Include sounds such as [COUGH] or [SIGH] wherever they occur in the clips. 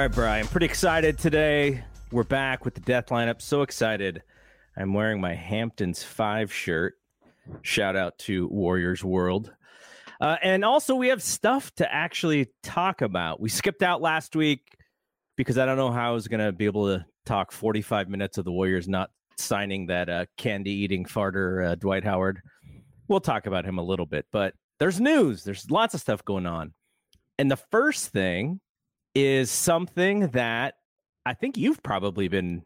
All right, Brian, pretty excited today. We're back with the death lineup. So excited. I'm wearing my Hamptons 5 shirt. Shout out to Warriors World. Uh, and also, we have stuff to actually talk about. We skipped out last week because I don't know how I was going to be able to talk 45 minutes of the Warriors not signing that uh, candy eating farter, uh, Dwight Howard. We'll talk about him a little bit, but there's news. There's lots of stuff going on. And the first thing is something that I think you've probably been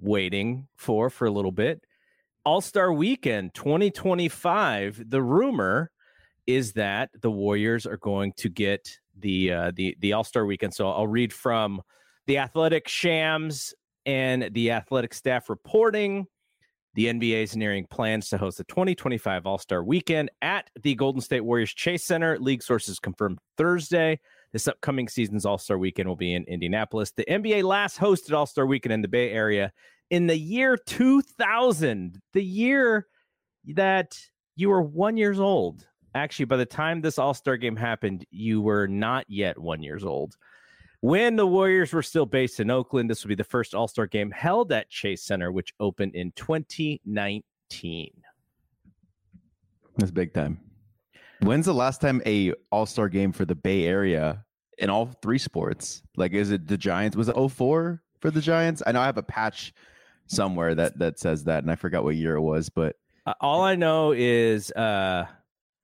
waiting for for a little bit. All Star Weekend 2025. The rumor is that the Warriors are going to get the uh, the the All Star Weekend. So I'll read from the Athletic Shams and the Athletic staff reporting. The NBA is nearing plans to host the 2025 All Star Weekend at the Golden State Warriors Chase Center. League sources confirmed Thursday. This upcoming season's All Star Weekend will be in Indianapolis. The NBA last hosted All Star Weekend in the Bay Area in the year 2000, the year that you were one years old. Actually, by the time this All Star game happened, you were not yet one years old. When the Warriors were still based in Oakland, this would be the first All Star game held at Chase Center, which opened in 2019. That's big time. When's the last time a All Star game for the Bay Area in all three sports? Like, is it the Giants? Was it 04 for the Giants? I know I have a patch somewhere that that says that, and I forgot what year it was, but Uh, all I know is uh,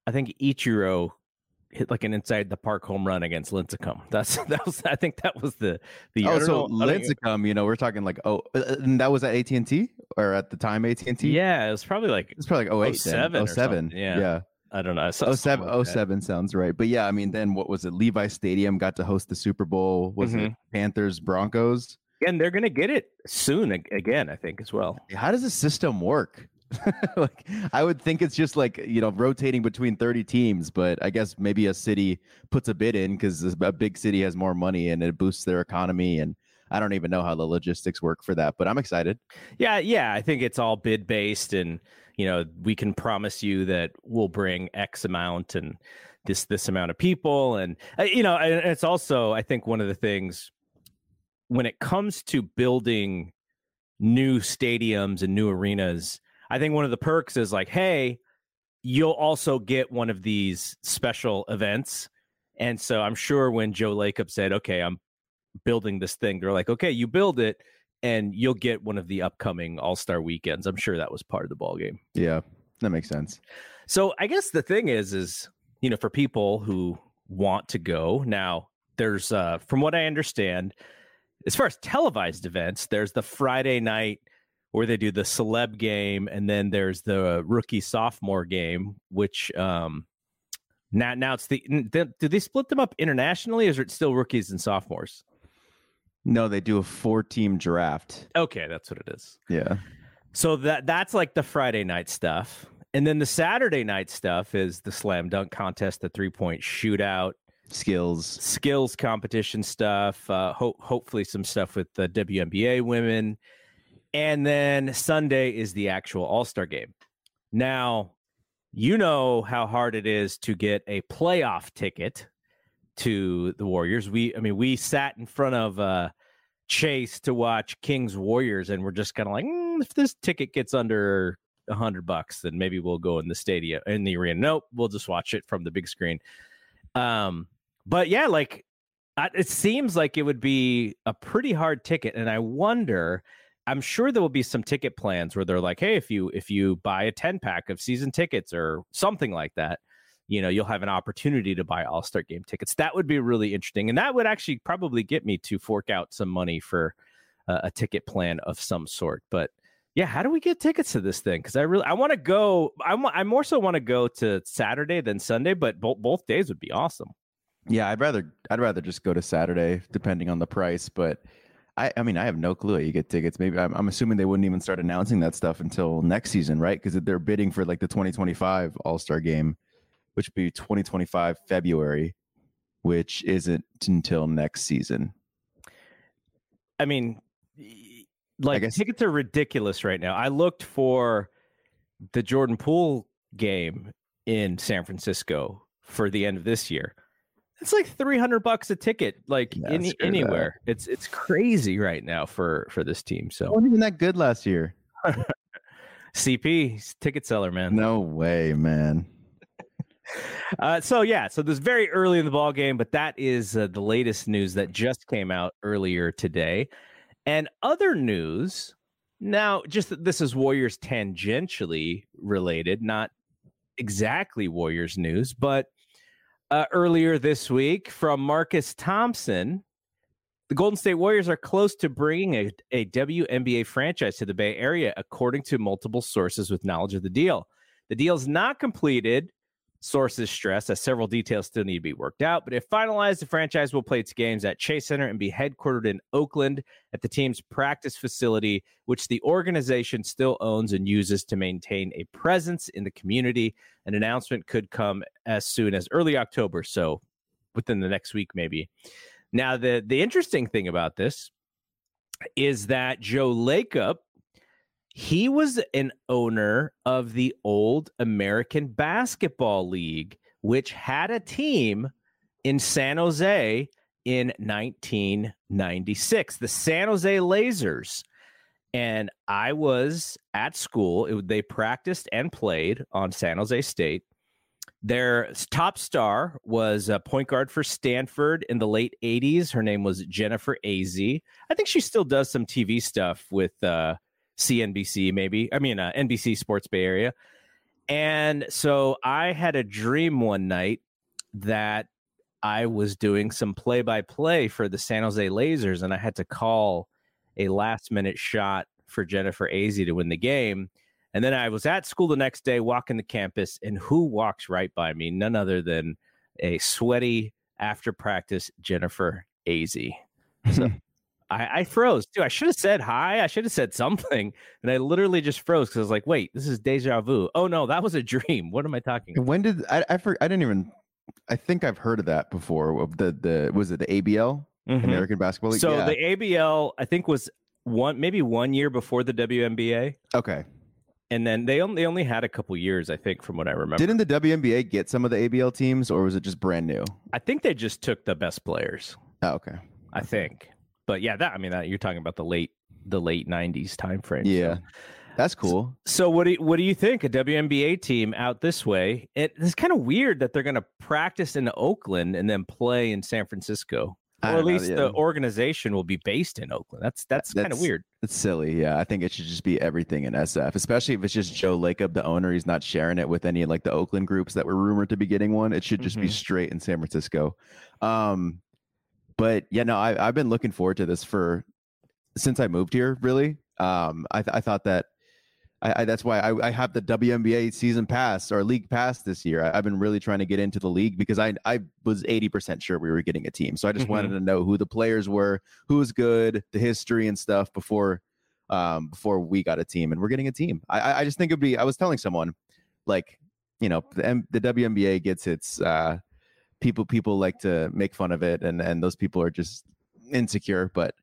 I think Ichiro hit like an inside the park home run against Lincecum. [LAUGHS] That's that was I think that was the the oh, so know- Lincecum, you know, we're talking like oh, uh, and that was at AT and T or at the time AT and T. Yeah, it was probably like it's probably like 08 07 then. or 07. Yeah. yeah. I don't know. so- Oh seven, like oh seven sounds right. But yeah, I mean, then what was it? Levi Stadium got to host the Super Bowl. Was it Mhm. Panthers Broncos? And they're gonna get it soon again, I think as well. How does the system work? [LAUGHS] like, I would think it's just like you know rotating between thirty teams, but I guess maybe a city puts a bid in because a big city has more money and it boosts their economy. And I don't even know how the logistics work for that, but I'm excited. Yeah, yeah. I think it's all bid based, and you know we can promise you that we'll bring X amount and this this amount of people, and uh, you know, and it's also I think one of the things when it comes to building new stadiums and new arenas, I think one of the perks is like, hey, you'll also get one of these special events. And so I'm sure when Joe Lacob said, okay, I'm building this thing, they're like, okay, you build it and you'll get one of the upcoming All Star weekends. I'm sure that was part of the ball game. Yeah, that makes sense. So I guess the thing is, is you know, for people who want to go now, there's uh, from what I understand, as far as televised events, there's the Friday night where they do the celeb game, and then there's the rookie sophomore game, which um now now it's the, the do they split them up internationally, or is it still rookies and sophomores? No, they do a four-team draft. Okay, that's what it is. Yeah. So that that's like the Friday night stuff. And then the Saturday night stuff is the slam dunk contest, the three point shootout, Skills. skills competition stuff, uh, ho- hopefully some stuff with the WNBA women. And then Sunday is the actual All Star game. Now, you know how hard it is to get a playoff ticket to the Warriors. We, I mean, we sat in front of uh, Chase to watch Kings Warriors, and we're just kind of like, "Mm, if this ticket gets under a hundred bucks, then maybe we'll go in the stadium in the arena. Nope, we'll just watch it from the big screen. Um, but yeah, like I- it seems like it would be a pretty hard ticket, and I wonder. I'm sure there will be some ticket plans where they're like, "Hey, if you if you buy a 10 pack of season tickets or something like that, you know, you'll have an opportunity to buy All Star game tickets." That would be really interesting, and that would actually probably get me to fork out some money for uh, a ticket plan of some sort. But Yeah, how do we get tickets to this thing? Because I really I want to go. I I more so want to go to Saturday than Sunday, but both both days would be awesome. Yeah, I'd rather I'd rather just go to Saturday, depending on the price. But I I mean I have no clue how you get tickets. Maybe I'm, I'm assuming they wouldn't even start announcing that stuff until next season, right? Because they're bidding for like the 2025 All Star Game, which would be 2025 February, which isn't until next season. I mean, like guess- tickets are ridiculous right now. I looked for the Jordan Poole game in San Francisco for the end of this year. It's like 300 bucks a ticket like Yeah, any, screw that. anywhere. It's it's crazy right now for for this team. So wasn't even that good last year. [LAUGHS] CP, ticket seller, man. No way, man. Uh, so yeah, so this is very early in the ball game, but that is uh, the latest news that just came out earlier today. And other news now, just this is Warriors tangentially related, not exactly Warriors news, but uh, earlier this week from Marcus Thompson, the Golden State Warriors are close to bringing a, a WNBA franchise to the Bay Area, according to multiple sources with knowledge of the deal. The deal is not completed. Sources stress that several details still need to be worked out, but if finalized, the franchise will play its games at Chase Center and be headquartered in Oakland at the team's practice facility, which the organization still owns and uses to maintain a presence in the community. An announcement could come as soon as early October, so within the next week, maybe. Now, the the interesting thing about this is that Joe Lacob, he was an owner of the old American Basketball League, which had a team in San Jose in 1996, the San Jose Lasers. And I was at school. It, they practiced and played on San Jose State. Their top star was a point guard for Stanford in the late 80s. Her name was Jennifer Azzi. I think she still does some TV stuff with uh, CNBC, maybe. I mean, uh, NBC Sports Bay Area. And so I had a dream one night that I was doing some play by play for the San Jose Lasers, and I had to call a last minute shot for Jennifer Azzi to win the game. And then I was at school the next day, walking the campus, and who walks right by me? None other than a sweaty after practice Jennifer Azzi. So [LAUGHS] I, I froze too. I should have said hi. I should have said something, and I literally just froze because I was like, "Wait, this is deja vu." Oh no, that was a [LAUGHS] dream. What am I talking? about? When did I? I, for, I didn't even. I think I've heard of that before. Of the the was it the ABL Mhm. American Basketball League? So yeah. the ABL, I think, was one maybe one year before the WNBA, okay. and then they only they only had a couple years, I think, from what I remember. Didn't the WNBA get some of the ABL teams, or was it just brand new? I think they just took the best players. Oh, okay. I think, but yeah, that I mean, that you're talking about the late the late '90s time frame. so- Yeah, that's cool. So what do you, what do you think? A WNBA team out this way? It, it's kind of weird that they're going to practice in Oakland and then play in San Francisco, or at don't know, least yeah. the organization will be based in Oakland. That's that's, kind of weird. It's silly. Yeah, I think it should just be everything in SF, especially if it's just Joe Lacob, the owner. He's not sharing it with any like the Oakland groups that were rumored to be getting one. It should just be Mhm. straight in San Francisco. Um, but yeah, no, I, I've been looking forward to this for since I moved here. Really, um, I, th- I thought that I, I that's why I, I have the WNBA season pass or league pass this year. I, I've been really trying to get into the league because I I was eighty percent sure we were getting a team, so I just Mhm. wanted to know who the players were, who was good, the history and stuff before um before we got a team, and we're getting a team. I I- I just think it'd be. I was telling someone like you know the, M- the WNBA gets its uh people people like to make fun of it and and those people are just insecure but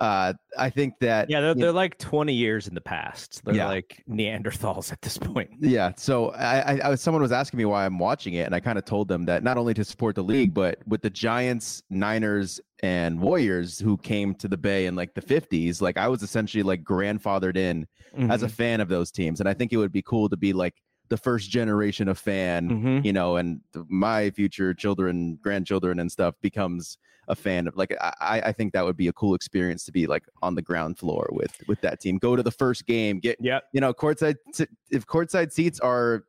uh i think that Yeah, they're, they're like 20 years in the past. They're Yeah. like Neanderthals at this point. Yeah. So I, I, I was, someone was asking me why I'm watching it, and I kind of told them that not only to support the league, but with the Giants, Niners, and Warriors who came to the Bay in like the 50s, like I was essentially like grandfathered in as a Mm-hmm. fan of those teams, and I think it would be cool to be like the first generation of fan, Mhm. you know, and my future children, grandchildren, and stuff becomes a fan of like I, I think that would be a cool experience to be like on the ground floor with with that team. Go to the first game, get yeah, you know, courtside si- if courtside seats are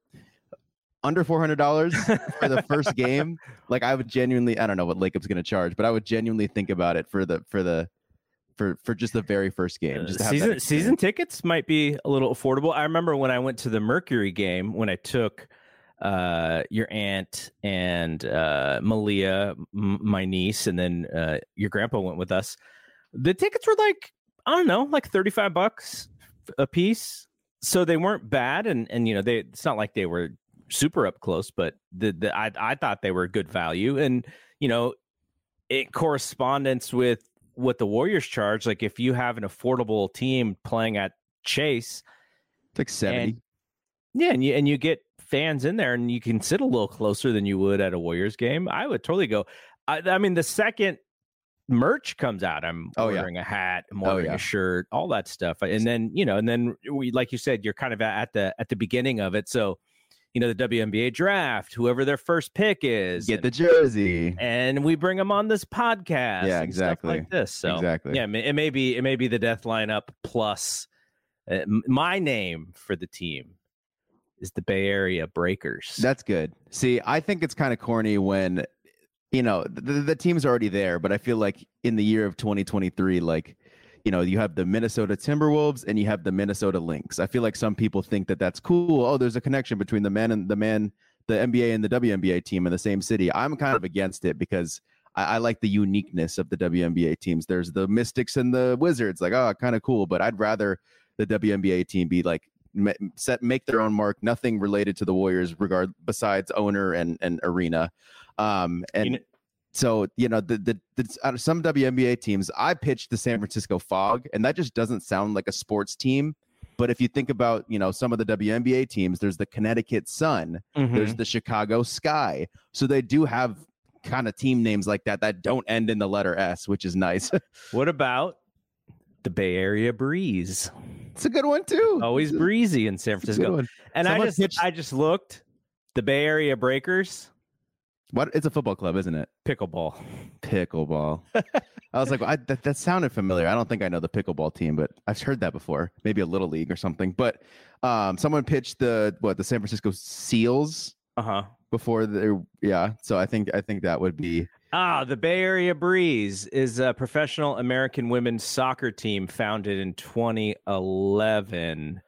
under four hundred dollars for the first [LAUGHS] game, like I would genuinely, I don't know what Lacob's going to charge, but I would genuinely think about it for the for the for for just the very first game. Just to have season season tickets might be a little affordable. I remember when I went to the Mercury game when I took uh, your aunt and uh, Malia, m- my niece, and then uh, your grandpa went with us. The tickets were like I don't know, like thirty five bucks a piece. So they weren't bad, and and you know they it's not like they were super up close, but the, the I I thought they were good value, and you know it correspondence with what the Warriors charge. Like if you have an affordable team playing at Chase, It's like seventy. and yeah, and you and you get fans in there, and you can sit a little closer than you would at a Warriors game. I would totally go. I, I mean, the second merch comes out, I'm Oh, yeah. ordering a hat, I'm Oh, ordering yeah. a shirt, all that stuff, and then you know, and then we, like you said, you're kind of at the at the beginning of it, so. You know the WNBA draft, whoever their first pick is, Get the jersey. and we bring them on this podcast. Yeah, exactly. like this. So Exactly. yeah, it may, be it may be the death lineup plus uh, my name for the team is the Bay Area Breakers. That's good. See, I think it's kind of corny when, you know, the, the team's already there, but I feel like in the year of 2023, like, you know, you have the Minnesota Timberwolves and you have the Minnesota Lynx. I feel like some people think that that's cool. Oh, there's a connection between the men and the man, the NBA and the WNBA team in the same city. I'm kind of against it because I, I like the uniqueness of the WNBA teams. There's the Mystics and the Wizards, like, oh, kind of cool, but I'd rather the WNBA team be like set make their own mark nothing related to the warriors regard besides owner and and arena um and You kn- so you know the, the the out of some WNBA teams I pitched the San Francisco Fog and that just doesn't sound like a sports team but if you think about you know some of the WNBA teams there's the Connecticut Sun Mhm. there's the Chicago Sky so they do have kind of team names like that that don't end in the letter S which is nice [LAUGHS] what about the Bay Area Breeze? it's a good one too Always breezy in San it's a good Francisco. And I just pitched- I just looked the Bay Area Breakers what it's a football club isn't it pickleball. Pickleball. I was like, well, I, that, that sounded familiar. I don't think I know the pickleball team, but I've heard that before. Maybe a little league or something. But um, someone pitched the what the San Francisco Seals Uh huh. before the yeah. So I think I think that would be Ah, the Bay Area Breeze is a professional American women's soccer team founded in 2011.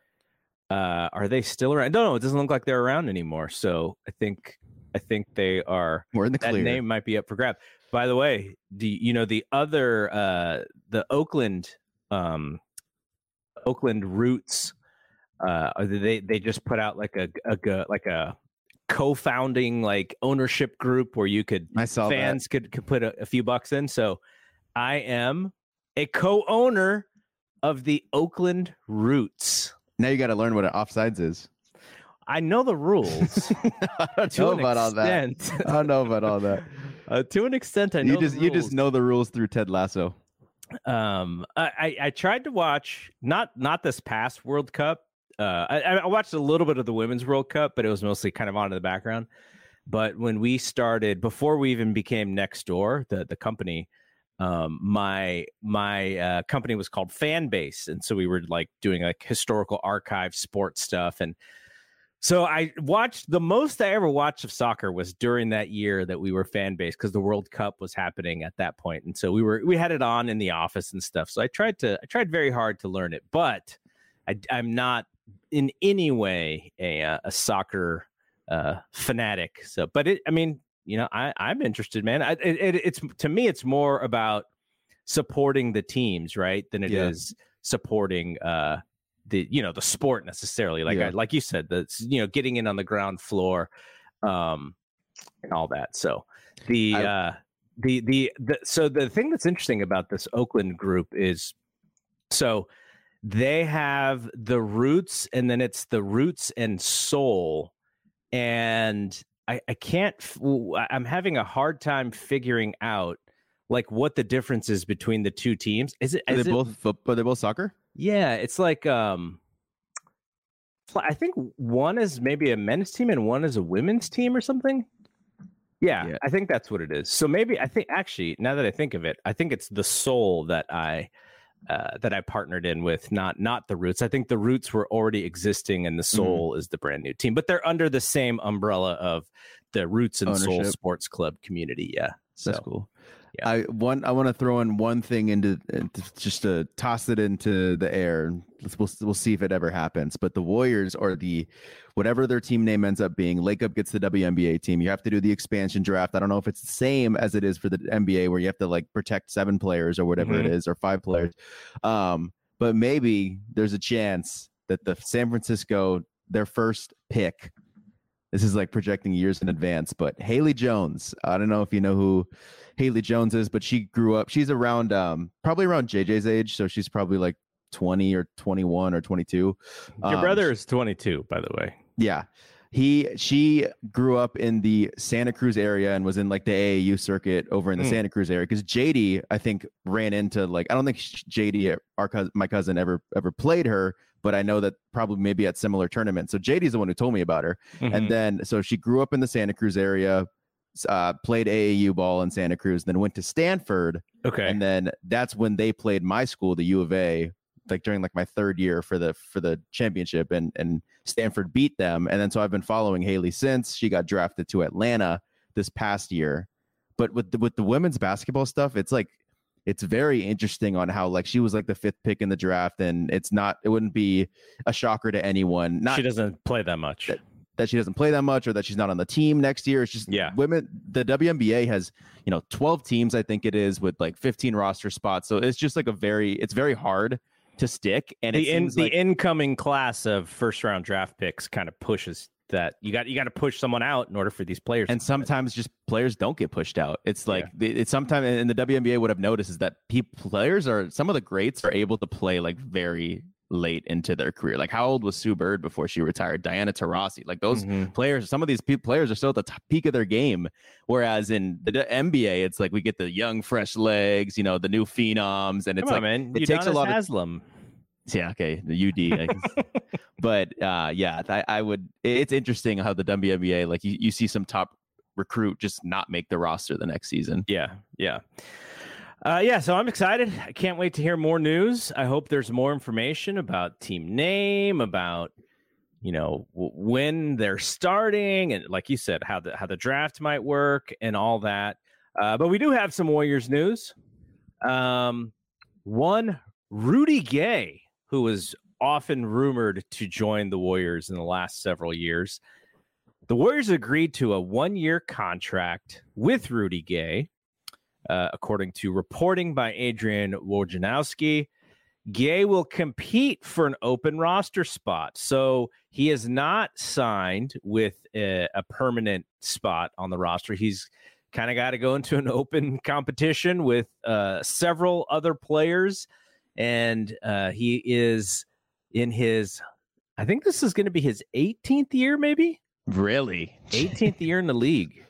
Uh, are they still around? No, no, it doesn't look like they're around anymore. So I think I think they are. we're in the That clear. name might be up for grab. By the way, the you know the other uh, the Oakland um, Oakland Roots. Uh, they they just put out like a, a like a co-founding like ownership group where you could I saw that. fans could, could put a, a few bucks in. So I am a co-owner of the Oakland Roots. Now you got to learn what an offsides is. I know the rules [LAUGHS] I don't to know about all that. extent. [LAUGHS] I don't know about all that. [LAUGHS] uh, to an extent, I know You just you just know the rules through Ted Lasso. Um, I, I I tried to watch not not this past World Cup. Uh, I, I watched a little bit of the Women's World Cup, but it was mostly kind of on in the background. But when we started, before we even became Next Door, the the company, um, my my uh, company was called Fanbase, and so we were like doing like historical archive sports stuff, and so I watched the most I ever watched of soccer was during that year that we were fan base because the World Cup was happening at that point, and so we were we had it on in the office and stuff. So I tried to I tried very hard to learn it, but I, I'm not in any way a uh, a soccer uh, fanatic. So, but it I mean you know I I'm interested, man. I, it, it, it's to me it's more about supporting the teams right than it is Yeah. supporting uh the you know the sport necessarily like Yeah. I, like you said the you know getting in on the ground floor um and all that so the I- uh the, the the so the thing that's interesting about this Oakland group is so they have the roots and then it's the roots and soul and I, I can't i'm having a hard time figuring out like what the difference is between the two teams is it Are they it both football? They both soccer. Yeah, it's like um I think one is maybe a men's team and one is a women's team or something. Yeah, Yeah. I think that's what it is. So maybe I think actually now that I think of it, I think it's the soul that I uh, that I partnered in with, not not the roots. I think the roots were already existing, and the Mm-hmm. soul is the brand new team. But they're under the same umbrella of the roots and soul sports club community. Yeah, so That's cool. Yeah. I one I want to throw in one thing into, just to toss it into the air. Let's, we'll we'll see if it ever happens. But the Warriors or the whatever their team name ends up being, Lacob gets the WNBA team. You have to do the expansion draft. I don't know if it's the same as it is for the NBA, where you have to like protect seven players or whatever Mhm. it is, or five players. Um, but maybe there's a chance that the San Francisco their first pick. This is like projecting years in advance, but Haley Jones. I don't know if you know who Haley Jones is, but she grew up. She's around, um, probably around JJ's age, so she's probably like 20 or 21 or 22. Your Um, brother is 22, by the way. yeah. He she grew up in the Santa Cruz area and was in like the AAU circuit over in the Mm. Santa Cruz area because JD I think ran into like I don't think JD our cousin my cousin ever ever played her but I know that probably maybe at similar tournaments so JD's the one who told me about her Mhm. and then so she grew up in the Santa Cruz area uh, played AAU ball in Santa Cruz then went to Stanford okay. and then that's when they played my school, the U of A, like during like my third year for the for the championship, and and Stanford beat them, and then so I've been following Haley since she got drafted to Atlanta this past year. But with the, with the women's basketball stuff, it's like it's very interesting on how like she was like the fifth pick in the draft, and it's not it wouldn't be a shocker to anyone. Not she doesn't play that much. That- that she doesn't play that much or that she's not on the team next year. It's just Yeah. women. The WNBA has you know 12 teams, I think it is, with like 15 roster spots. So it's just like a very it's very hard to stick. And it the in, the incoming class of first round draft picks kind of pushes that you got you got to push someone out in order for these players. and sometimes just players don't get pushed out. It's like it's sometimes and the WNBA. What I've noticed is that pe- players are some of the greats are able to play like very late into their career. Like how old was Sue Bird before she retired? Diana Taurasi. Like those Mhm. players, some of these pe- players are still at the top peak of their game. Whereas in the NBA, it's like we get the young, fresh legs, you know, the new phenoms, and it's Come on, like man. it takes a Udonis lot of- Haslem. Yeah, okay, the UD. I guess. [LAUGHS] but uh, yeah, I, I would. It's interesting how the WNBA, like you, you see some top recruit just not make the roster the next season. Yeah, yeah. Uh, yeah, so I'm excited. I can't wait to hear more news. I hope there's more information about team name, about you know w- when they're starting, and like you said, how the how the draft might work and all that. Uh, but we do have some Warriors news. Um, one Rudy Gay, who was often rumored to join the Warriors in the last several years. The Warriors agreed to a one year contract with Rudy Gay, uh, according to reporting by Adrian Wojnarowski. Gay will compete for an open roster spot. So he is not signed with a, a permanent spot on the roster. He's kind of got to go into an open competition with uh, several other players. And uh, he is in his, I think this is going to be his 18th year, maybe Really? [LAUGHS] 18th year in the league,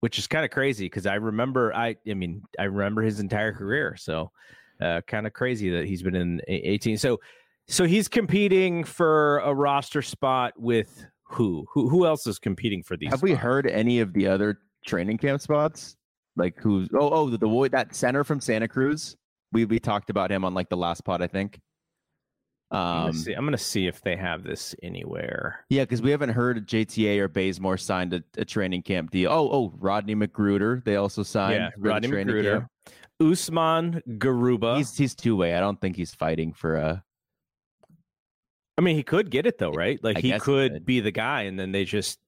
which is kind of crazy because I remember I I mean I remember his entire career. So uh, kind of crazy that he's been in 18. So so he's competing for a roster spot with who? Who who else is competing for these? Have we heard any of the other training camp spots? Like who's? Oh, oh, the, the boy that center from Santa Cruz. We we talked about him on like the last pod, I think. I'm gonna, Um, see, I'm gonna see if they have this anywhere. Yeah, because we haven't heard JTA or Bazemore signed a, a training camp deal. Oh, oh, Rodney McGruder. They also signed. yeah, Rodney McGruder, camp. Usman Garuba. He's he's two way. I don't think he's fighting for a. I mean, he could get it though, right? Like I he guess he could could. be the guy, and then they just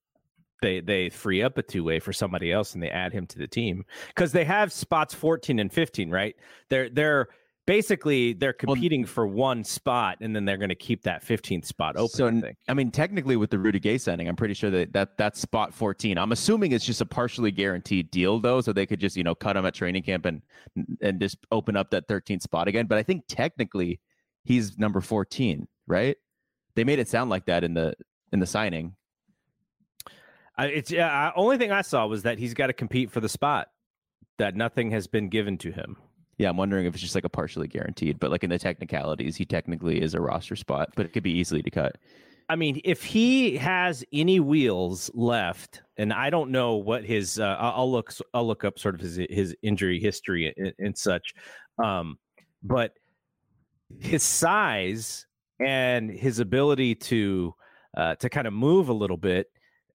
they they free up a two way for somebody else, and they add him to the team because they have spots fourteen and fifteen, right? They're they're basically they're Well, competing for one spot, and then they're going to keep that fifteenth spot open. So I. I mean, technically, with the Rudy Gay signing, I'm pretty sure that, that that's spot 14. I'm assuming it's just a partially guaranteed deal, though, so they could just you know cut him at training camp and and just open up that 13th spot again. But I think technically he's number 14, right? They made it sound like that in the in the signing. I, it's yeah. I, only thing I saw was that he's got to compete for the spot. That nothing has been given to him. Yeah, I'm wondering if it's just like a partially guaranteed, but like in the technicalities, he technically is a roster spot, but it could be easily to cut. I mean, if he has any wheels left, and I don't know what his, uh, I'll I'll look, I'll look up sort of his his injury history and, and such, um, but his size and his ability to uh, to kind of move a little bit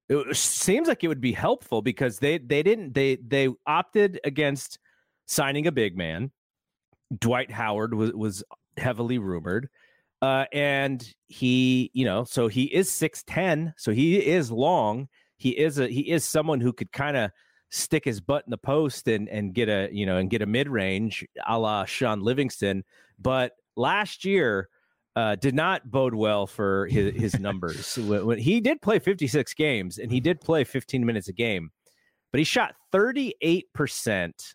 it seems like it would be helpful because they they didn't they they opted against signing a big man. Dwight Howard was was heavily rumored. Uh, and he, you know, so he is 6'10, so he is long. He is a he is someone who could kind of stick his butt in the post and and get a you know and get a mid range a la Shaun Livingston. But last year uh, did not bode well for his, his [LAUGHS] numbers. when, when he did play 56 games and he did play 15 minutes a game, but he shot 38 percent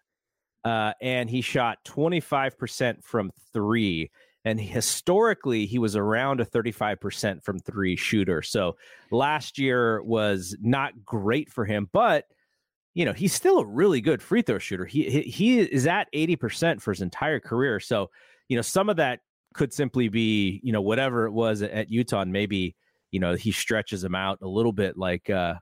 uh, and he shot 25 percent from three. And historically, he was around a 35% from three shooter. So last year was not great for him, but you know, he's still a really good free throw shooter. He he, he is at 80% for his entire career. So, you know, some of that could simply be, you know, whatever it was at Utah, and maybe, you know, he stretches him out a little bit like uh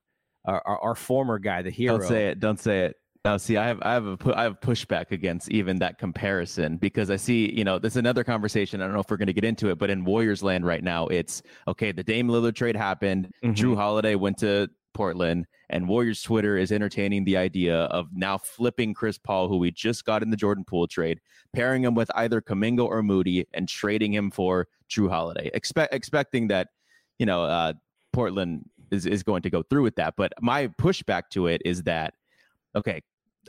our, our, former guy, the hero. Don't say it. Don't say it. Now, see, I have I have a I have pushback against even that comparison because I see, you know, there's another conversation. I don't know if we're going to get into it, but in Warriors land right now, it's okay. The Dame Lillard trade happened. Mm-hmm. Jrue Holiday went to Portland, and Warriors Twitter is entertaining the idea of now flipping Chris Paul, who we just got in the Jordan Poole trade, pairing him with either Kuminga or Moody, and trading him for Jrue Holiday, expect expecting that, you know, uh, Portland is is going to go through with that. But my pushback to it is that okay,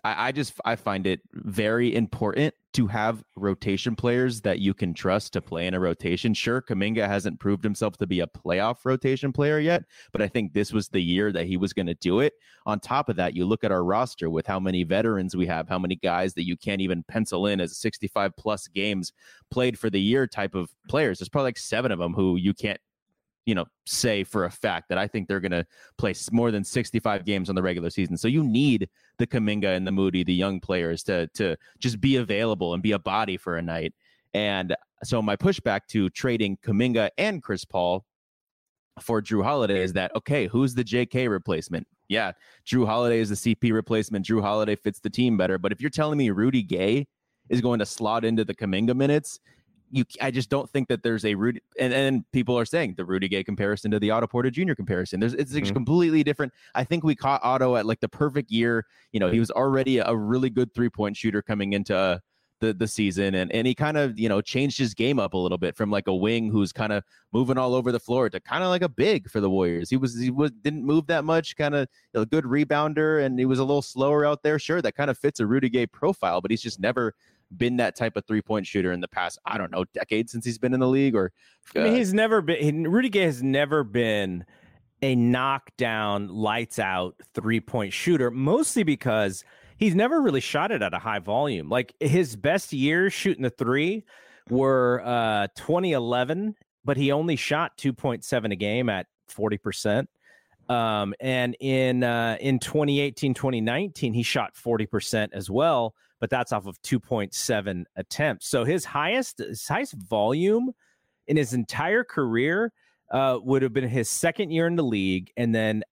I, I, just I find it very important to have rotation players that you can trust to play in a rotation. Sure, Kuminga hasn't proved himself to be a playoff rotation player yet, but I think this was the year that he was going to do it. On top of that, you look at our roster with how many veterans we have, how many guys that you can't even pencil in as 65 plus games played for the year type of players. There's probably like seven of them who you can't you know, say for a fact that I think they're going to play more than 65 games on the regular season. So you need the Kuminga and the Moody, the young players, to to just be available and be a body for a night. And so my pushback to trading Kuminga and Chris Paul for Jrue Holiday is that okay? Who's the J.K. replacement? Yeah, Jrue Holiday is the CP replacement. Jrue Holiday fits the team better. But if you're telling me Rudy Gay is going to slot into the Kuminga minutes you I just don't think that there's a Rudy and, and people are saying the Rudy Gay comparison to the Otto Porter Jr. comparison. There's it's mm-hmm. completely different. I think we caught Otto at like the perfect year. You know, he was already a really good three point shooter coming into uh, the the season, and and he kind of you know changed his game up a little bit from like a wing who's kind of moving all over the floor to kind of like a big for the Warriors. He was he was didn't move that much, kind of a good rebounder, and he was a little slower out there. Sure, that kind of fits a Rudy Gay profile, but he's just never been that type of three point shooter in the past, I don't know, decade since he's been in the league or uh, I mean, uh, he's never been Rudy Gay has never been a knockdown lights out three point shooter, mostly because he's never really shot it at a high volume. Like his best years shooting the three were uh 2011, but he only shot 2.7 a game at 40%. Um, and in uh, in 2018, 2019, he shot 40% as well but that's off of 2.7 attempts. So his highest his highest volume in his entire career uh, would have been his second year in the league, and then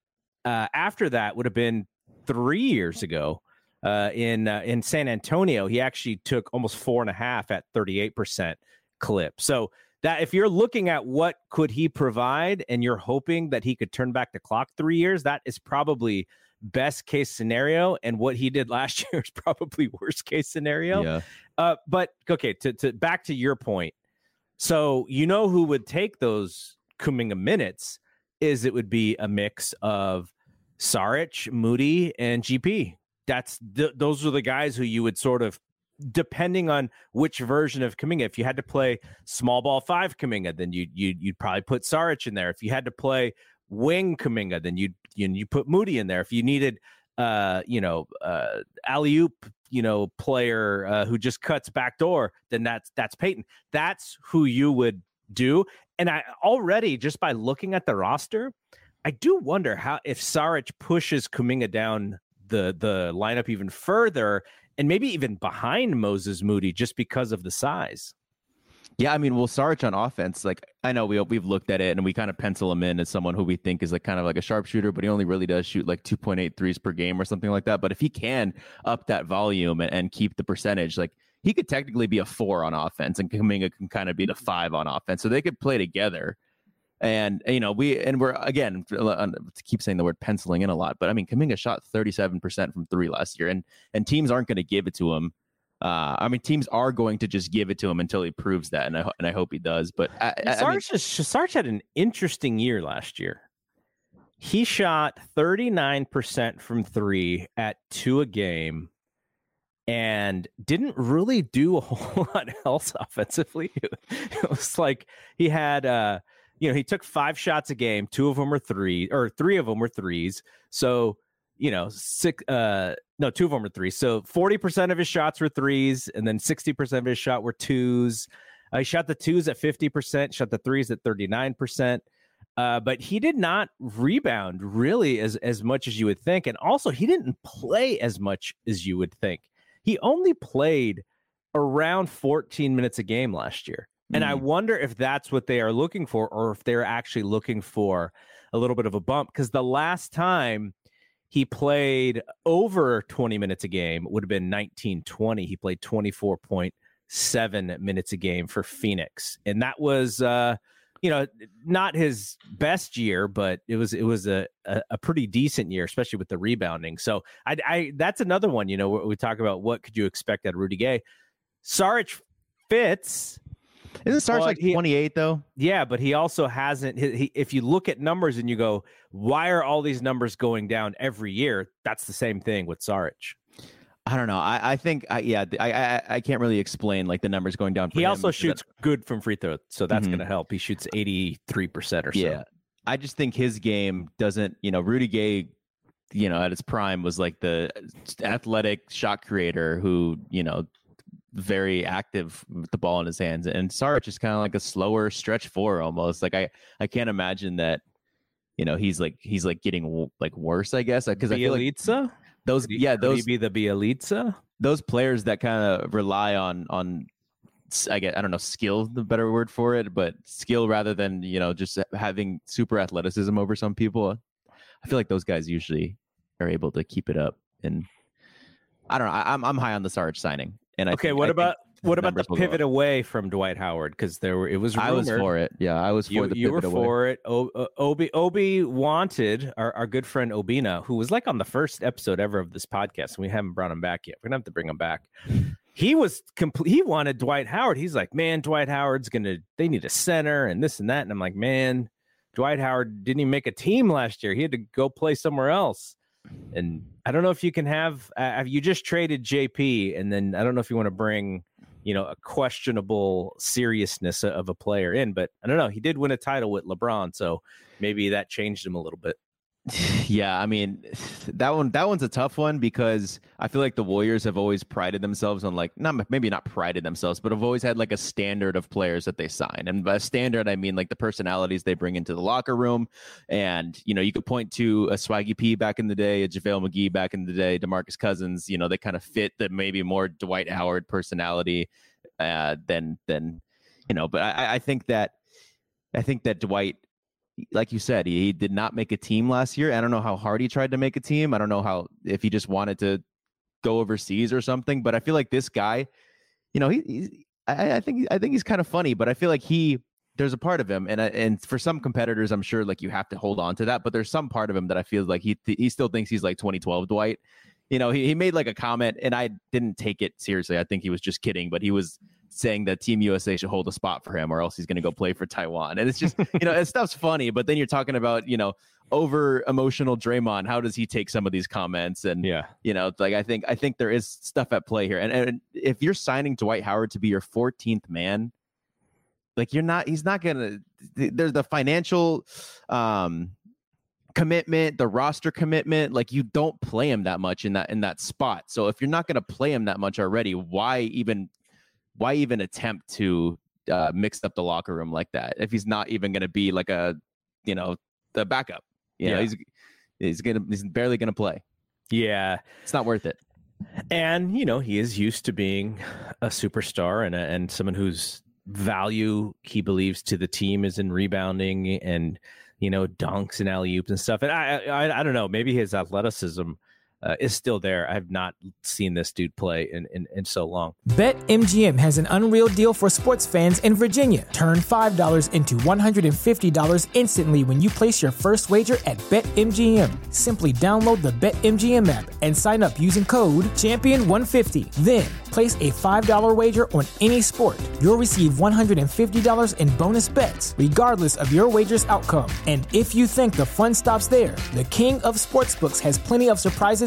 uh, after that would have been three years ago uh, in uh, in San Antonio. He actually took almost four and a half at 38 percent clip. So that if you're looking at what could he provide, and you're hoping that he could turn back the clock three years, that is probably best case scenario, and what he did [LAUGHS] last year is probably worst case scenario. Yeah. Uh, but okay, to, to back to your point. So you know who would take those Kuminga minutes is it would be a mix of Saric, Moody, and GP. That's th- those are the guys who you would sort of depending on which version of Kuminga. If you had to play small ball five Kuminga, then you you you'd probably put Saric in there. If you had to play wing Kuminga, then you you you put Moody in there. If you needed uh you know uh alley oop you know player uh, who just cuts back door, then that's that's Payton. That's who you would do. And I already just by looking at the roster, I do wonder how if Saric pushes Kuminga down the the lineup even further and maybe even behind Moses Moody just because of the size. Yeah, I mean, well, Sarge on offense, like I know we we've looked at it and we kind of pencil him in as someone who we think is like kind of like a sharpshooter, but he only really does shoot like 2.8 threes per game or something like that. But if he can up that volume and, and keep the percentage, like he could technically be a four on offense, and Kuminga can kind of be the five on offense, so they could play together. And you know, we and we're again to keep saying the word penciling in a lot, but I mean, Kuminga shot 37% from three last year, and and teams aren't going to give it to him Uh, I mean, teams are going to just give it to him until he proves that, and I and I hope he does. But I, I, I mean, Sarge had an interesting year last year. He shot 39% from three at two a game and didn't really do a [LAUGHS] whole lot else offensively. It was like he had, uh, you know, he took five shots a game. Two of them were three, or three of them were threes. So, you know, six, uh, no, two of them were three. So 40% of his shots were threes, and then 60% of his shot were twos. Uh, he shot the twos at 50%, shot the threes at 39%. Uh, but he did not rebound really as as much as you would think, and also he didn't play as much as you would think. He only played around 14 minutes a game last year, and mm. I wonder if that's what they are looking for, or if they're actually looking for a little bit of a bump. Because the last time he played over 20 minutes a game would have been 1920. He played 24.7 minutes a game for Phoenix, and that was. Uh, you know, not his best year, but it was it was a, a, a pretty decent year, especially with the rebounding. So I, I that's another one. You know, we talk about what could you expect out of Rudy Gay. Sarge fits. Isn't Sarge like 28 though? Yeah, but he also hasn't. He, he, if you look at numbers and you go, why are all these numbers going down every year? That's the same thing with Sarge. I don't know. I, I think, I, yeah, I, I, I can't really explain like the numbers going down. he also shoots that... good from free throw, so that's mm-hmm. going to help. He shoots eighty three percent or so. Yeah, I just think his game doesn't. You know, Rudy Gay, you know, at its prime was like the athletic shot creator who, you know, very active with the ball in his hands, and Sarge is kind of like a slower stretch four almost. Like I, I can't imagine that. You know, he's like he's like getting like worse, I guess, because I feel like those he, yeah those be the Bjelica those players that kind of rely on on I get I don't know skill the better word for it but skill rather than you know just having super athleticism over some people I feel like those guys usually are able to keep it up and I don't know I, am I'm high on the Sarge signing and I okay think, what I about what about the pivot away from Dwight Howard? Because there were it was rumored. I was for it. Yeah, I was for you, the you pivot were away. for it. O, uh, Obi Obi wanted our, our good friend Obina, who was like on the first episode ever of this podcast, and we haven't brought him back yet. We're gonna have to bring him back. He was complete. He wanted Dwight Howard. He's like, man, Dwight Howard's gonna. They need a center and this and that. And I'm like, man, Dwight Howard didn't even make a team last year. He had to go play somewhere else. And I don't know if you can have. Uh, you just traded JP, and then I don't know if you want to bring you know, a questionable seriousness of a player in. But I don't know. He did win a title with LeBron, so maybe that changed him a little bit. [SIGHS] Yeah, I mean [SIGHS] that one that one's a tough one because I feel like the Warriors have always prided themselves on like not maybe not prided themselves, but have always had like a standard of players that they sign. And by standard I mean like the personalities they bring into the locker room. And you know, you could point to a Swaggy P back in the day, a JaVale McGee back in the day, DeMarcus Cousins, you know, they kind of fit the maybe more Dwight Howard personality uh than than you know, but I, I think that I think that Dwight like you said, he, he, did not make a team last year. I don't know how hard he tried to make a team. I don't know how if he just wanted to go overseas or something. But I feel like this guy, you know, he, he's I, I think I think he's kind of funny. But I feel like he there's a part of him, and uh, and for some competitors, I'm sure like you have to hold on to that. But there's some part of him that I feel like he he still thinks he's like 2012 Dwight. You know, he, he made like a comment, and I didn't take it seriously. I think he was just kidding, but he was saying that Team USA should hold a spot for him or else he's going to go play for Taiwan. And it's just, you know, that stuff's funny, but then you're talking about, you know, over emotional Draymond. How does he take some of these comments? And, yeah, you know, like I think, I think there is stuff at play here. And, and if you're signing Dwight Howard to be your 14th man, like you're not, he's not going to, there's the financial, um, commitment, the roster commitment, like you don't play him that much in that in that spot. So if you're not going to play him that much already, why even why even attempt to uh, mix up the locker room like that if he's not even going to be like a you know the backup you yeah. know he's he's gonna he's barely gonna play. Yeah. It's not worth it. And you know he is used to being a superstar and a, and someone whose value he believes to the team is in rebounding and you know dunks and alley oops and stuff. And I, I i don't know maybe his athleticism uh, is still there. I've not seen this dude play in, in, in so long. BetMGM has an unreal deal for sports fans in Virginia. Turn $5 into $150 instantly when you place your first wager at BetMGM. Simply download the BetMGM app and sign up using code Champion150. Then place a $5 wager on any sport. You'll receive $150 in bonus bets, regardless of your wager's outcome. And if you think the fun stops there, the King of Sportsbooks has plenty of surprises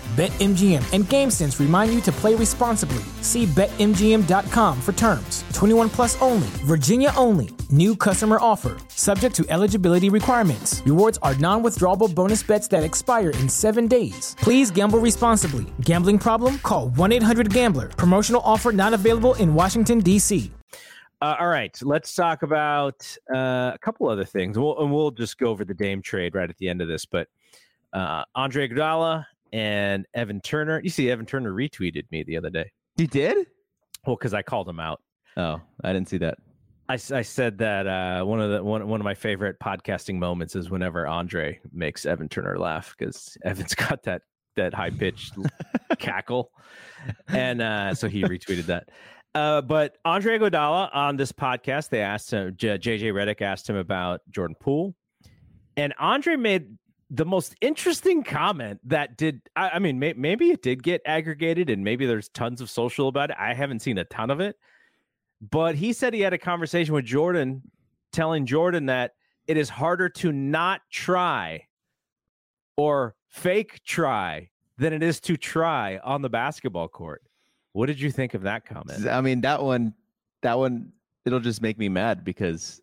BetMGM and GameSense remind you to play responsibly. See BetMGM.com for terms. 21 plus only, Virginia only. New customer offer, subject to eligibility requirements. Rewards are non withdrawable bonus bets that expire in seven days. Please gamble responsibly. Gambling problem? Call 1 800 Gambler. Promotional offer not available in Washington, D.C. Uh, all right, let's talk about uh, a couple other things. We'll, and we'll just go over the Dame trade right at the end of this. But uh, Andre Iguodala and Evan Turner. You see, Evan Turner retweeted me the other day. You did? Well, because I called him out. Oh, I didn't see that. I, I said that uh, one of the one one of my favorite podcasting moments is whenever Andre makes Evan Turner laugh because Evan's [LAUGHS] got that that high pitched [LAUGHS] cackle, and uh, so he retweeted that. Uh, but Andre Iguodala on this podcast, they asked him, JJ Redick asked him about Jordan Poole, and Andre made the most interesting comment that did I, I mean may, maybe it did get aggregated and maybe there's tons of social about it. I haven't seen a ton of it. But he said he had a conversation with Jordan telling Jordan that it is harder to not try or fake try than it is to try on the basketball court. What did you think of that comment? I mean, that one, that one, it'll just make me mad because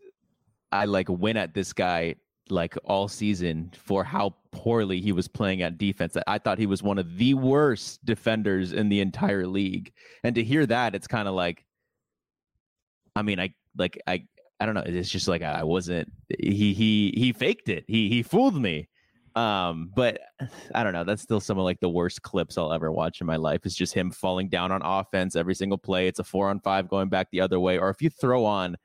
I like win at this guy like all season for how poorly he was playing at defense. I thought he was one of the worst defenders in the entire league. And to hear that, it's kind of like, I mean, I like I I don't know. It's just like I wasn't. He he he faked it. He he fooled me. Um, but I don't know. That's still some of like the worst clips I'll ever watch in my life. It's just him falling down on offense every single play. It's a four on five going back the other way. Or if you throw on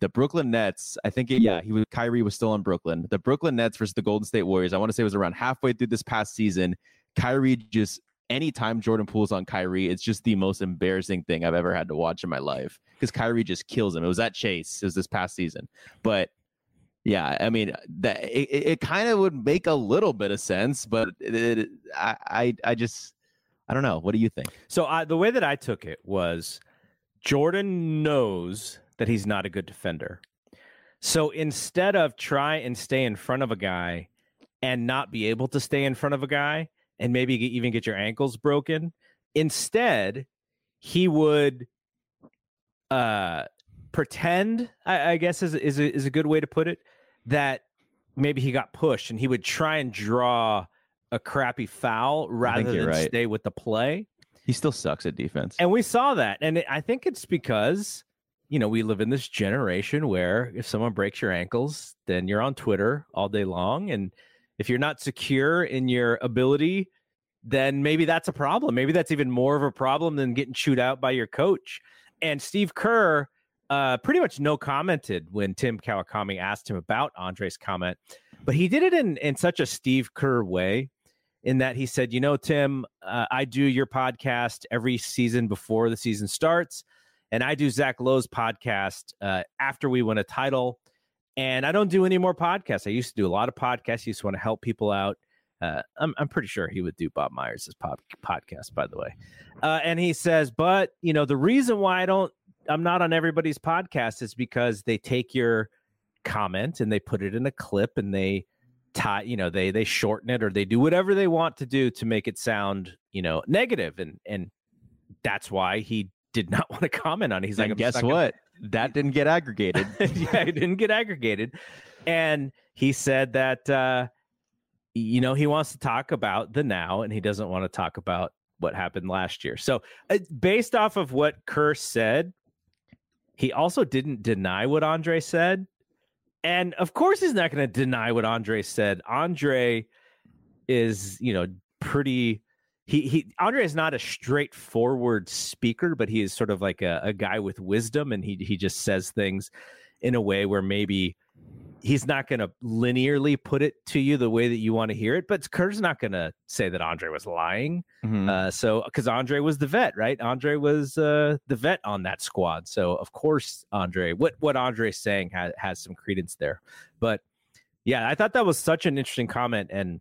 the Brooklyn Nets, I think it, yeah, he was Kyrie was still in Brooklyn. The Brooklyn Nets versus the Golden State Warriors. I want to say it was around halfway through this past season. Kyrie just anytime Jordan Poole's on Kyrie, it's just the most embarrassing thing I've ever had to watch in my life because Kyrie just kills him. It was that Chase. It was this past season, but yeah, I mean that it, it kind of would make a little bit of sense, but it, it, I, I I just I don't know. What do you think? So I, the way that I took it was Jordan knows that he's not a good defender. So instead of try and stay in front of a guy and not be able to stay in front of a guy and maybe even get your ankles broken, instead he would uh pretend I, I guess is is a, is a good way to put it that maybe he got pushed and he would try and draw a crappy foul rather than right. stay with the play. He still sucks at defense. And we saw that. And it, I think it's because you know, we live in this generation where if someone breaks your ankles, then you're on Twitter all day long. And if you're not secure in your ability, then maybe that's a problem. Maybe that's even more of a problem than getting chewed out by your coach. And Steve Kerr uh, pretty much no commented when Tim Kawakami asked him about Andre's comment, but he did it in, in such a Steve Kerr way in that he said, You know, Tim, uh, I do your podcast every season before the season starts and I do Zach Lowe's podcast uh, after we win a title. And I don't do any more podcasts. I used to do a lot of podcasts. I used to want to help people out. Uh, I'm, I'm pretty sure he would do Bob Myers' pod, podcast, by the way. Uh, and he says, but you know, the reason why I don't, I'm not on everybody's podcast is because they take your comment and they put it in a clip and they tie, you know, they they shorten it or they do whatever they want to do to make it sound, you know, negative. And and that's why he did not [LAUGHS] want to comment on it. He's and like, guess what? [LAUGHS] That didn't get aggregated. [LAUGHS] yeah, it didn't get aggregated. And he said that, uh, you know, he wants to talk about the now and he doesn't want to talk about what happened last year. So, uh, based off of what Kerr said, he also didn't deny what Andre said. And of course, he's not going to deny what Andre said. Andre is, you know, pretty he he Andre is not a straightforward speaker, but he is sort of like a, a guy with wisdom, and he he just says things in a way where maybe he's not going to linearly put it to you the way that you want to hear it. But Kerr's not going to say that Andre was lying. Mhm. Uh, so because Andre was the vet, right? Andre was uh, the vet on that squad. So of course, Andre, what what Andre's saying has has some credence there. But yeah, I thought that was such an interesting comment. And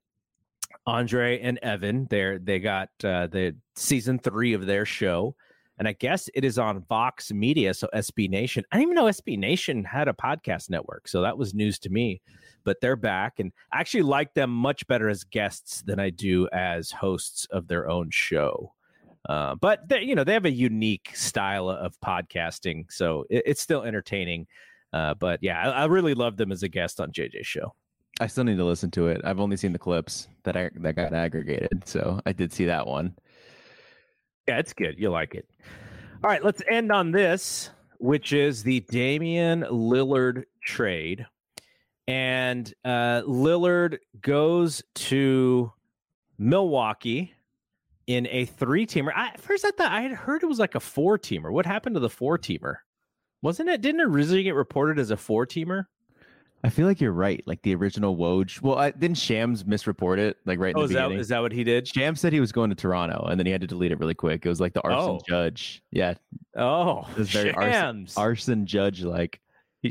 Andre and Evan, they they got uh, the season three of their show. And I guess it is on Vox Media, so SB Nation. I didn't even know SB Nation had a podcast network, so that was news to me. But they're back, and I actually like them much better as guests than I do as hosts of their own show. Uh, but they, you know, they have a unique style of podcasting, so it, it's still entertaining. Uh, but yeah, I, I really love them as a guest on JJ's show. I still need to listen to it. I've only seen the clips that I that got aggregated, so I did see that one. Yeah, it's good. You like it. All right, let's end on this, which is the Damian Lillard trade. And uh, Lillard goes to Milwaukee in a three teamer. At first, I thought I had heard it was like a four teamer. What happened to the four teamer? Wasn't it? Didn't originally get reported as a four teamer? I feel like you're right. Like the original Woj. Well, I, didn't Shams misreport it? Like right in Oh, the is that, beginning. is that what he did? Shams said he was going to Toronto, and then he had to delete it really quick. It was like the arson Oh. judge. Yeah, Oh, it was very arson, Shams. arson judge like.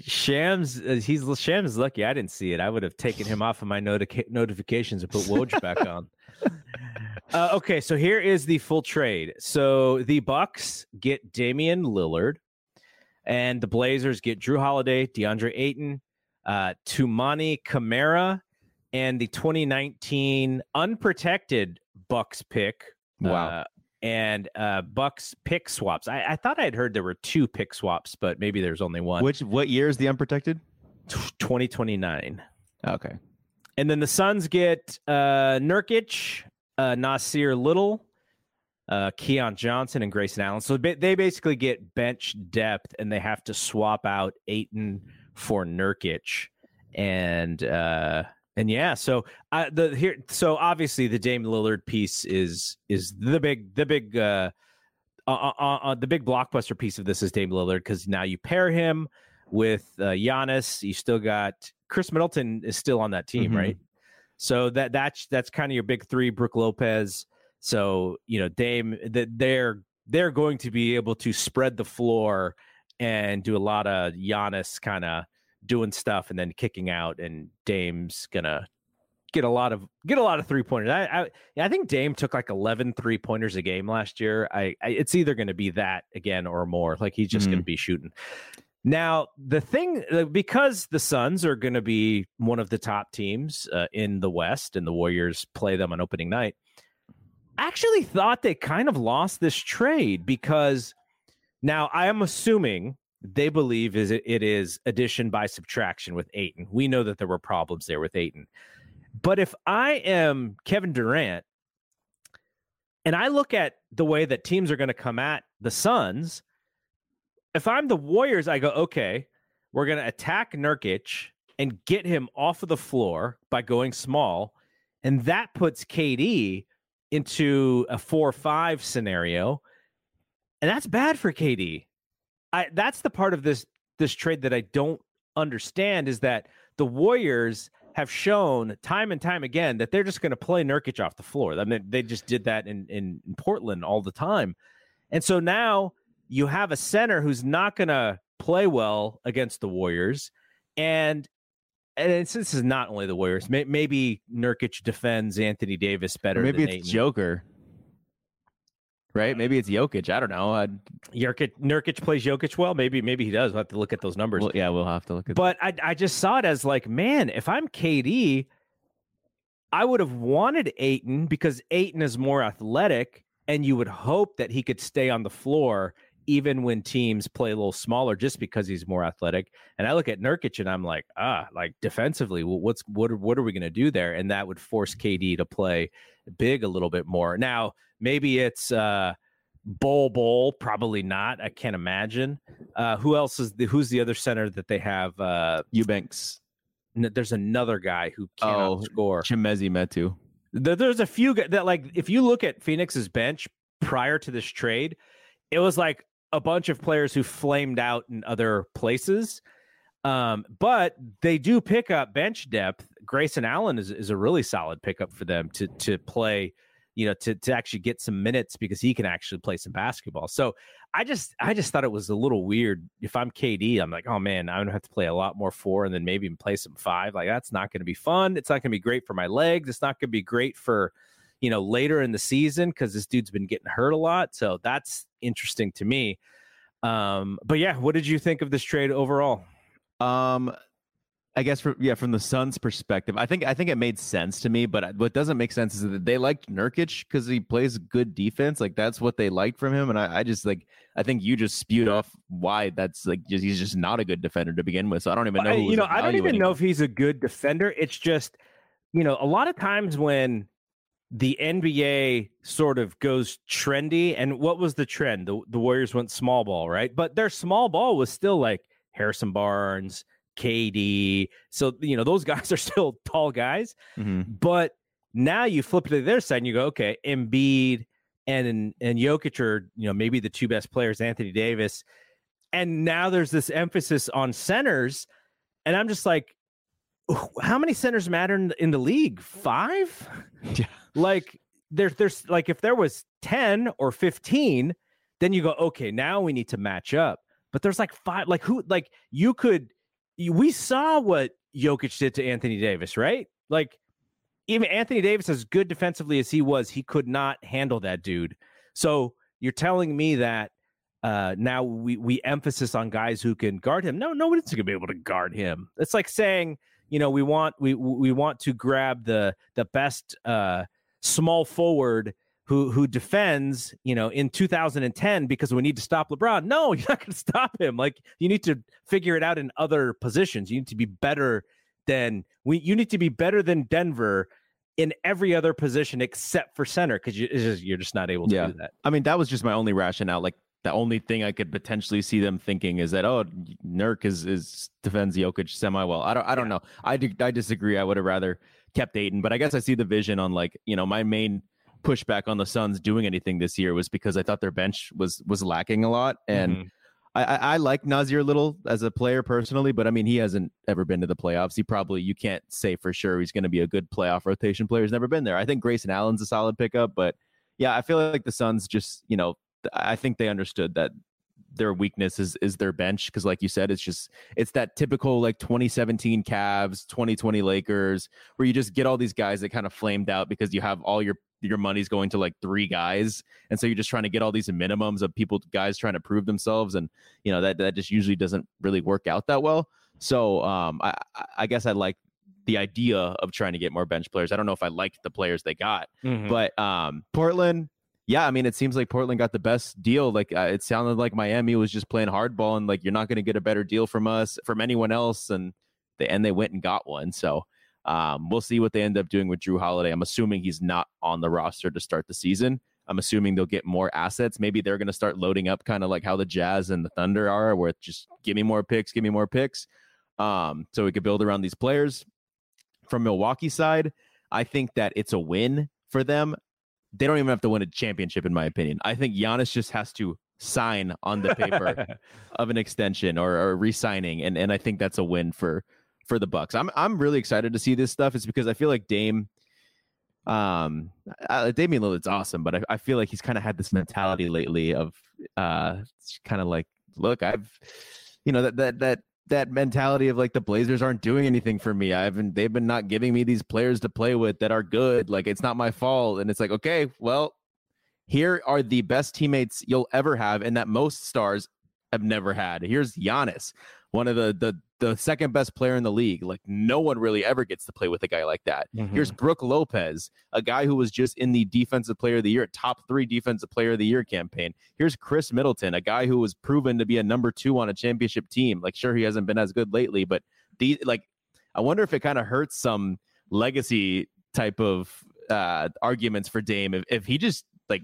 Shams, uh, he's Shams is lucky I didn't see it. I would have taken him off of my notica- notifications and put Woj back [LAUGHS] on. Uh, okay, so here is the full trade. So the Bucks get Damian Lillard, and the Blazers get Jrue Holiday, DeAndre Ayton, uh, Toumani Camara, and the 2019 unprotected Bucks pick. Wow. uh, and uh, Bucks pick swaps. I, I thought I'd heard there were two pick swaps, but maybe there's only one. Which what year is the unprotected? 2029. Okay. And then the Suns get uh, Nurkic, uh, Nassir Little, uh, Keon Johnson, and Grayson Allen. So they basically get bench depth, and they have to swap out Ayton for Nurkic, and uh, and yeah. So uh, the here, so obviously the Dame Lillard piece is is the big the big uh, uh, uh, uh, the big blockbuster piece of this is Dame Lillard because now you pair him with uh, Giannis. You still got Khris Middleton is still on that team, Mhm. right? So that that's that's kind of your big three. Brook Lopez. So you know Dame that they're they're going to be able to spread the floor and do a lot of Giannis kind of doing stuff and then kicking out, and Dame's gonna get a lot of get a lot of three pointers. I I, I think Dame took like 11 three pointers a game last year. I, I it's either going to be that again or more. Like he's just going to be shooting. Now the thing because the Suns are going to be one of the top teams uh, in the West, and the Warriors play them on opening night. I actually thought they kind of lost this trade because now I am assuming they believe is it, it is addition by subtraction with Ayton. We know that there were problems there with Ayton. But if I am Kevin Durant and I look at the way that teams are going to come at the Suns, if I'm the Warriors, I go, okay, we're going to attack Nurkic and get him off of the floor by going small. And that puts KD into a 4 5 scenario. And that's bad for KD. I, that's the part of this this trade that I don't understand is that the Warriors have shown time and time again that they're just going to play Nurkic off the floor. I mean, they just did that in, in, Portland all the time. And so now you have a center who's not going to play well against the Warriors. And and it's, this is not only the Warriors. May, maybe Nurkic defends Anthony Davis better. Or maybe than it's Ayton. Joker. Right? Maybe it's Jokic. I don't know. I'd, Nurkic, Nurkic plays Jokic well. Maybe maybe he does. We'll have to look at those numbers. well, yeah, we'll have to look at But I, I just saw it as like, man, if I'm KD, I would have wanted Ayton because Ayton is more athletic, and you would hope that he could stay on the floor even when teams play a little smaller, just because he's more athletic. And I look at Nurkic and I'm like, ah, like defensively, what's what what are we going to do there? And that would force KD to play big a little bit more. Now maybe it's uh, Bol Bol, probably not. I can't imagine. Uh, who else is the who's the other center that they have? Uh, Eubanks, n- there's another guy who cannot Oh, score. Chimezie Metu. There's a few guys that like if you look at Phoenix's bench prior to this trade, it was like a bunch of players who flamed out in other places. Um, but they do pick up bench depth. Grayson Allen is, is a really solid pickup for them to to play, you know, to to actually get some minutes because he can actually play some basketball. So I just I just thought it was a little weird. If I'm KD, I'm like, oh man, I'm gonna have to play a lot more four and then maybe even play some five. Like that's not gonna be fun. It's not gonna be great for my legs. It's not gonna be great for you know later in the season because this dude's been getting hurt a lot. So that's interesting to me. Um, but yeah, what did you think of this trade overall? Um, I guess for yeah, from the Suns' perspective, I think I think it made sense to me. But what doesn't make sense is that they liked Nurkic because he plays good defense. Like that's what they liked from him. And I, I, just like I think you just spewed off why that's like just, he's just not a good defender to begin with. So I don't even know. I, you know, I don't even know if he's a good defender. It's just you know a lot of times when the NBA sort of goes trendy, and what was the trend? The the Warriors went small ball, right? But their small ball was still like Harrison Barnes, KD. So, you know, those guys [LAUGHS] are still tall guys. Mm-hmm. But now you flip it to their side and you go, okay, Embiid and and Jokic are, you know, maybe the two best players, Anthony Davis. And now there's this emphasis on centers. And I'm just like, how many centers matter in the, in the league? Five? [LAUGHS] Yeah. Like there's there's like if there was 10 or 15, then you go, okay, now we need to match up. But there's like five, like who, like you could, we saw what Jokic did to Anthony Davis, right? Like even Anthony Davis, as good defensively as he was, he could not handle that dude. So you're telling me that uh, now we we emphasis on guys who can guard him. No, nobody's gonna be able to guard him. It's like saying, you know, we want we we want to grab the the best uh, small forward who who defends, you know, in 2010 because we need to stop LeBron. No, [LAUGHS] you're not going to stop him. Like you need to figure it out in other positions. You need to be better than we. You need to be better than Denver in every other position except for center because you, you're just not able to yeah. do that. I mean, that was just my only rationale. Like the only thing I could potentially see them thinking is that oh, Nurk is is defends Jokic semi well. I don't I don't yeah. know. I I disagree. I would have rather kept Ayton, but I guess I see the vision on like you know my main pushback on the Suns doing anything this year was because I thought their bench was was lacking a lot, and mm-hmm. I, I, I like Nassir Little as a player personally, but I mean he hasn't ever been to the playoffs. He probably you can't say for sure he's going to be a good playoff rotation player. He's never been there. I think Grayson Allen's a solid pickup, but yeah, I feel like the Suns just you know I think they understood that their weakness is is their bench because like you said it's just it's that typical like 2017 Cavs 2020 Lakers where you just get all these guys that kind of flamed out because you have all your your money's going to like three guys and so you're just trying to get all these minimums of people guys trying to prove themselves and you know that that just usually doesn't really work out that well so um i i guess i like the idea of trying to get more bench players i don't know if i liked the players they got mm-hmm. but um portland yeah, I mean, it seems like Portland got the best deal. Like uh, it sounded like Miami was just playing hardball, and like you're not going to get a better deal from us, from anyone else, and they and they went and got one. So um, we'll see what they end up doing with Jrue Holiday. I'm assuming he's not on the roster to start the season. I'm assuming they'll get more assets. Maybe they're going to start loading up, kind of like how the Jazz and the Thunder are, where it's just give me more picks, give me more picks, um, so we could build around these players. From Milwaukee side, I think that it's a win for them. They don't even have to win a championship, in my opinion. I think Giannis just has to sign on the paper [LAUGHS] of an extension or, or re-signing, and and I think that's a win for for the Bucks. I'm I'm really excited to see this stuff. It's because I feel like Dame, um, uh, Damian Lillard's awesome, but I, I feel like he's kind of had this mentality lately of uh, kind of like, look, I've, you know, that that that that mentality of like the Blazers aren't doing anything for me. I haven't they've been not giving me these players to play with that are good. Like it's not my fault. And it's like, okay, well, here are the best teammates you'll ever have and that most stars have never had. Here's Giannis one of the the the second best player in the league. Like no one really ever gets to play with a guy like that. Mm-hmm. Here's Brook Lopez, a guy who was just in the defensive player of the year, top three defensive player of the year campaign. Here's Khris Middleton, a guy who was proven to be a number two on a championship team. Like sure he hasn't been as good lately, but the like I wonder if it kind of hurts some legacy type of uh arguments for Dame if, if he just like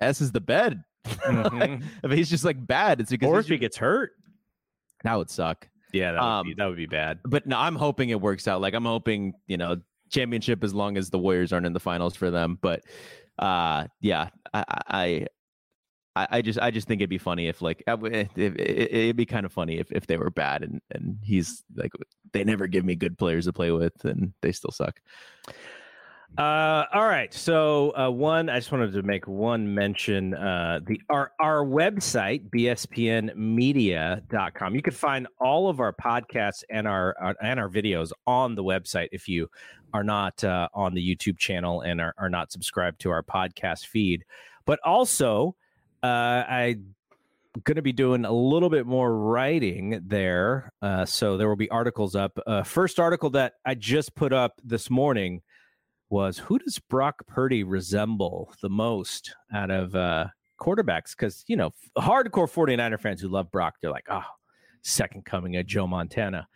S is the bed. [LAUGHS] Mm-hmm. if he's just like bad, it's because or if he gets hurt. That would suck. Yeah, that would, um, be, that would be bad. But no, I'm hoping it works out. Like I'm hoping, you know, championship as long as the Warriors aren't in the finals for them. But uh, yeah, I, I I, just I just think it'd be funny if like it, it'd be kind of funny if, if they were bad and and he's like they never give me good players to play with and they still suck. Uh, all right. So uh, one, I just wanted to make one mention. Uh, the our our website bspnmedia.com. You can find all of our podcasts and our, our and our videos on the website if you are not uh, on the YouTube channel and are, are not subscribed to our podcast feed. But also, uh, I going to be doing a little bit more writing there. Uh, so there will be articles up. Uh, first article that I just put up this morning was who does Brock Purdy resemble the most out of uh, quarterbacks? Because, you know, hardcore 49er fans who love Brock, they're like, oh, second coming of Joe Montana.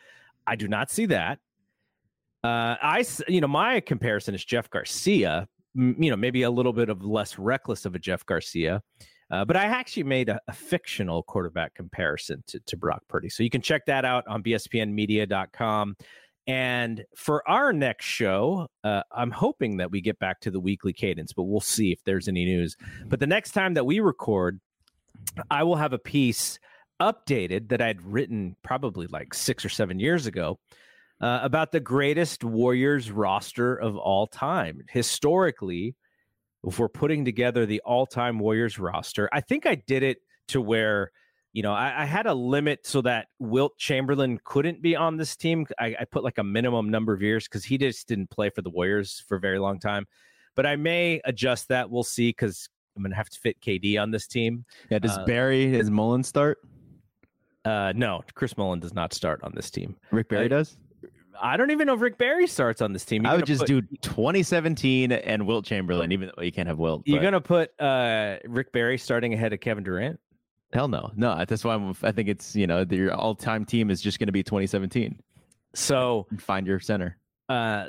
I do not see that. Uh, I, you know, my comparison is Jeff Garcia, you know, maybe a little bit of less reckless of a Jeff Garcia. Uh, but I actually made a, a, fictional quarterback comparison to, to Brock Purdy. So you can check that out on bspnmedia.com. And for our next show, uh, I'm hoping that we get back to the weekly cadence, but we'll see if there's any news. But the next time that we record, I will have a piece updated that I'd written probably like six or seven years ago uh, about the greatest Warriors roster of all time. Historically, if we're putting together the all time Warriors roster, I think I did it to where you know, I, I, had a limit so that Wilt Chamberlain couldn't be on this team. I, I put like a minimum number of years because he just didn't play for the Warriors for a very long time. But I may adjust that. We'll see because I'm gonna have to fit KD on this team. Yeah, does uh, Barry does Mullin start? Uh, no, Chris Mullin does not start on this team. Rick Barry does. I don't even know if Rick Barry starts on this team. You're I would just put, do 2017 and Wilt Chamberlain, even though you can't have Wilt. You're gonna put uh, Rick Barry starting ahead of Kevin Durant. Hell no, no. That's why I'm, I think it's you know your all time team is just going to be 2017. So find your center. Uh,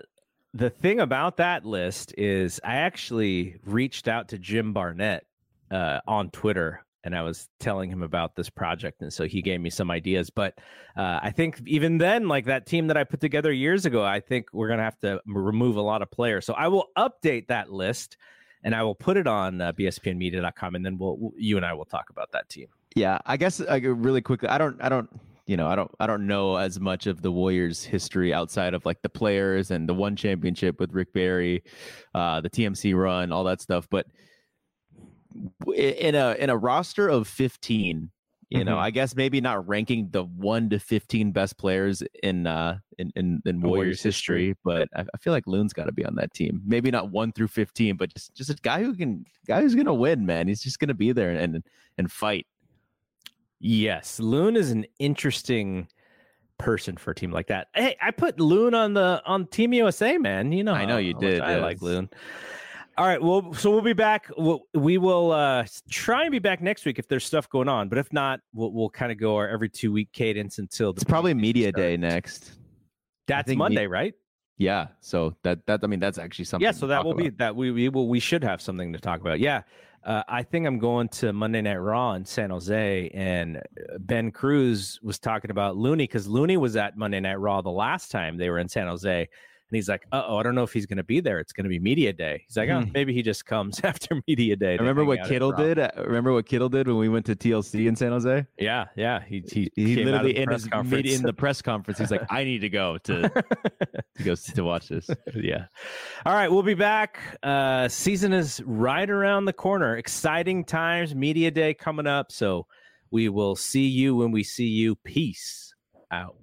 the thing about that list is I actually reached out to Jim Barnett uh, on Twitter and I was telling him about this project, and so he gave me some ideas. But uh, I think even then, like that team that I put together years ago, I think we're gonna have to remove a lot of players. So I will update that list and I will put it on uh, bspnmedia.com, and then we'll you and I will talk about that team. Yeah, I guess like, really quickly, I don't, I don't, you know, I don't, I don't know as much of the Warriors' history outside of like the players and the one championship with Rick Barry, uh, the TMC run, all that stuff. But in a in a roster of fifteen, you know, mm-hmm. I guess maybe not ranking the one to fifteen best players in uh in in, in Warriors, Warriors history, history, but I, I, feel like Loon's got to be on that team. Maybe not one through fifteen, but just just a guy who can guy who's gonna win, man. He's just gonna be there and and fight. Yes, Loon is an interesting person for a team like that. Hey, I put Loon on the on Team USA, man. You know, I know you did. I like Loon. All right. Well, so we'll be back. We'll, we will uh, try and be back next week if there's stuff going on. But if not, we'll, we'll kind of go our every two week cadence until it's probably media starts. day next. That's Monday, me- right? Yeah. So that that I mean that's actually something. Yeah. So that will about. be that we we will we should have something to talk about. Yeah. Uh, I think I'm going to Monday Night Raw in San Jose, and Ben Cruz was talking about Looney because Looney was at Monday Night Raw the last time they were in San Jose, and he's like, oh, I don't know if he's going to be there. It's going to be media day. He's like, oh, hmm. maybe he just comes [LAUGHS] after media day. Remember what Kittle did? Remember what Kittle did when we went to TLC in San Jose? Yeah, yeah. He he, he literally in his in the press conference, he's like, [LAUGHS] I need to go to to go to watch this. [LAUGHS] yeah. All right, we'll be back. Uh, season is right around the corner. Exciting times. Media day coming up. So we will see you when we see you. Peace out.